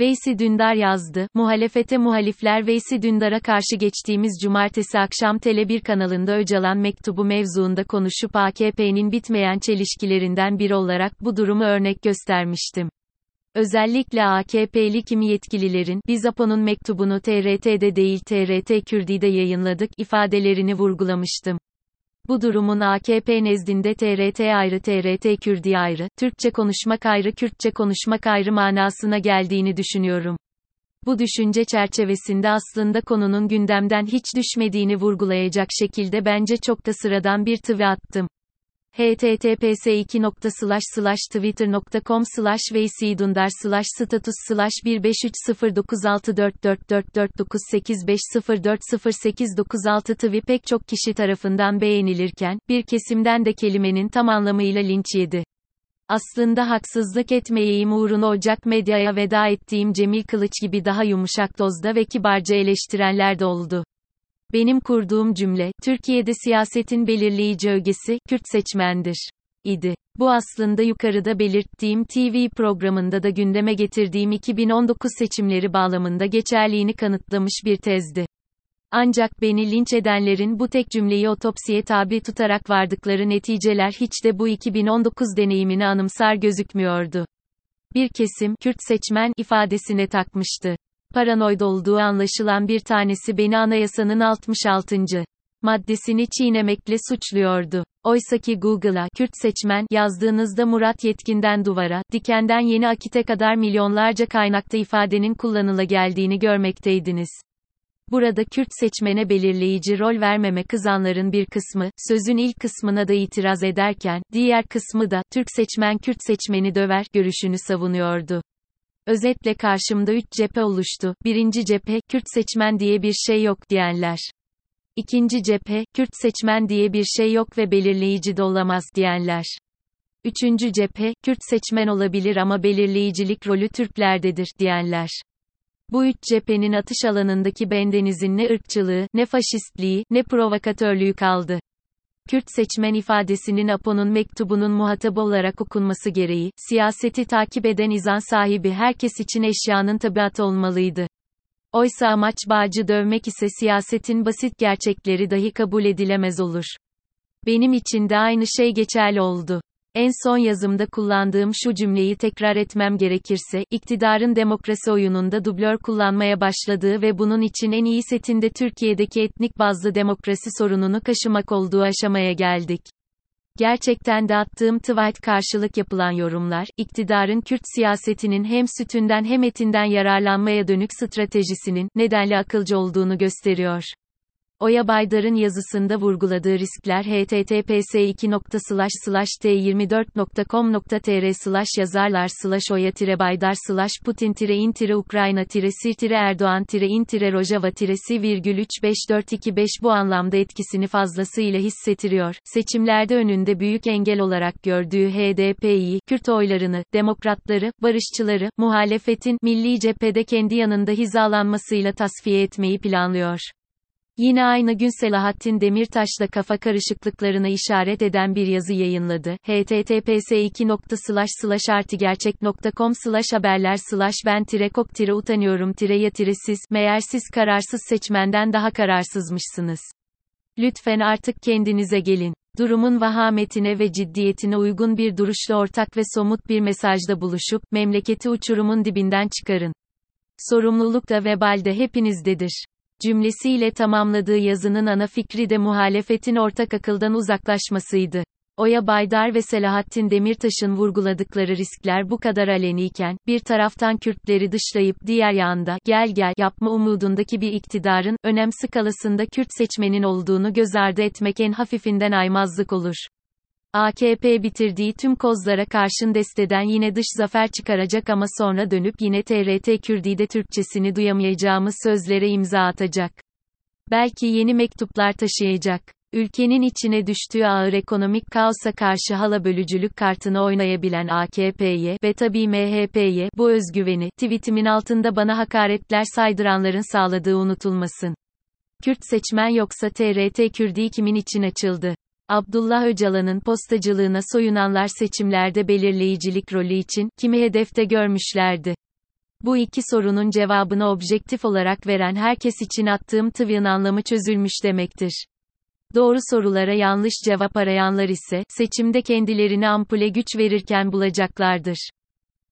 Veysi Dündar yazdı, muhalefete muhalifler Veysi Dündar'a karşı geçtiğimiz cumartesi akşam Tele1 kanalında Öcalan mektubu mevzuunda konuşup AKP'nin bitmeyen çelişkilerinden biri olarak bu durumu örnek göstermiştim. Özellikle AKP'li kimi yetkililerin, biz Apo'nun mektubunu TRT'de değil TRT Kürdi'de yayınladık ifadelerini vurgulamıştım. Bu durumun AKP nezdinde TRT ayrı TRT Kürdi ayrı, Türkçe konuşmak ayrı Kürtçe konuşmak ayrı manasına geldiğini düşünüyorum. Bu düşünce çerçevesinde aslında konunun gündemden hiç düşmediğini vurgulayacak şekilde bence çok da sıradan bir tweet attım https 2 twitter.com veysidundar status slash 153064444985040896 tvi pek çok kişi tarafından beğenilirken, bir kesimden de kelimenin tam anlamıyla linç yedi. Aslında haksızlık etmeyeyim uğruna Ocak Medya'ya veda ettiğim Cemil Kılıç gibi daha yumuşak dozda ve kibarca eleştirenler de oldu. Benim kurduğum cümle, Türkiye'de siyasetin belirleyici ögesi, Kürt seçmendir. idi. Bu aslında yukarıda belirttiğim TV programında da gündeme getirdiğim 2019 seçimleri bağlamında geçerliğini kanıtlamış bir tezdi. Ancak beni linç edenlerin bu tek cümleyi otopsiye tabi tutarak vardıkları neticeler hiç de bu 2019 deneyimini anımsar gözükmüyordu. Bir kesim, Kürt seçmen ifadesine takmıştı paranoid olduğu anlaşılan bir tanesi beni anayasanın 66. maddesini çiğnemekle suçluyordu. Oysaki Google'a Kürt seçmen yazdığınızda Murat Yetkin'den duvara, Diken'den Yeni Akit'e kadar milyonlarca kaynakta ifadenin kullanıla geldiğini görmekteydiniz. Burada Kürt seçmene belirleyici rol vermeme kızanların bir kısmı, sözün ilk kısmına da itiraz ederken, diğer kısmı da, Türk seçmen Kürt seçmeni döver, görüşünü savunuyordu. Özetle karşımda üç cephe oluştu. Birinci cephe, Kürt seçmen diye bir şey yok diyenler. İkinci cephe, Kürt seçmen diye bir şey yok ve belirleyici de olamaz diyenler. Üçüncü cephe, Kürt seçmen olabilir ama belirleyicilik rolü Türklerdedir diyenler. Bu üç cephenin atış alanındaki bendenizin ne ırkçılığı, ne faşistliği, ne provokatörlüğü kaldı. Kürt seçmen ifadesinin Apo'nun mektubunun muhatabı olarak okunması gereği, siyaseti takip eden izan sahibi herkes için eşyanın tabiatı olmalıydı. Oysa amaç bağcı dövmek ise siyasetin basit gerçekleri dahi kabul edilemez olur. Benim için de aynı şey geçerli oldu. En son yazımda kullandığım şu cümleyi tekrar etmem gerekirse, iktidarın demokrasi oyununda dublör kullanmaya başladığı ve bunun için en iyi setinde Türkiye'deki etnik bazlı demokrasi sorununu kaşımak olduğu aşamaya geldik. Gerçekten de attığım tweet karşılık yapılan yorumlar, iktidarın Kürt siyasetinin hem sütünden hem etinden yararlanmaya dönük stratejisinin, nedenli akılcı olduğunu gösteriyor. Oya Baydar'ın yazısında vurguladığı riskler https t24.com.tr yazarlar oya baydar putin in ukrayna sir erdoğan in rojava virgül 35425 bu anlamda etkisini fazlasıyla hissettiriyor. Seçimlerde önünde büyük engel olarak gördüğü HDP'yi, Kürt oylarını, demokratları, barışçıları, muhalefetin, milli cephede kendi yanında hizalanmasıyla tasfiye etmeyi planlıyor. Yine aynı gün Selahattin Demirtaş'la kafa karışıklıklarına işaret eden bir yazı yayınladı. https 2 artigerçek.com haberler ben tire kok tire utanıyorum tire ya tire siz, meğer siz kararsız seçmenden daha kararsızmışsınız. Lütfen artık kendinize gelin. Durumun vahametine ve ciddiyetine uygun bir duruşla ortak ve somut bir mesajda buluşup, memleketi uçurumun dibinden çıkarın. Sorumluluk da vebal de hepinizdedir cümlesiyle tamamladığı yazının ana fikri de muhalefetin ortak akıldan uzaklaşmasıydı. Oya Baydar ve Selahattin Demirtaş'ın vurguladıkları riskler bu kadar aleniyken, bir taraftan Kürtleri dışlayıp diğer yanda, gel gel, yapma umudundaki bir iktidarın, önem skalasında Kürt seçmenin olduğunu göz ardı etmek en hafifinden aymazlık olur. AKP bitirdiği tüm kozlara karşın desteden yine dış zafer çıkaracak ama sonra dönüp yine TRT Kürdi'de Türkçesini duyamayacağımız sözlere imza atacak. Belki yeni mektuplar taşıyacak. Ülkenin içine düştüğü ağır ekonomik kaosa karşı hala bölücülük kartını oynayabilen AKP'ye ve tabii MHP'ye bu özgüveni, tweetimin altında bana hakaretler saydıranların sağladığı unutulmasın. Kürt seçmen yoksa TRT Kürdi kimin için açıldı? Abdullah Öcalan'ın postacılığına soyunanlar seçimlerde belirleyicilik rolü için kimi hedefte görmüşlerdi. Bu iki sorunun cevabını objektif olarak veren herkes için attığım tweet'in anlamı çözülmüş demektir. Doğru sorulara yanlış cevap arayanlar ise, seçimde kendilerini ampule güç verirken bulacaklardır.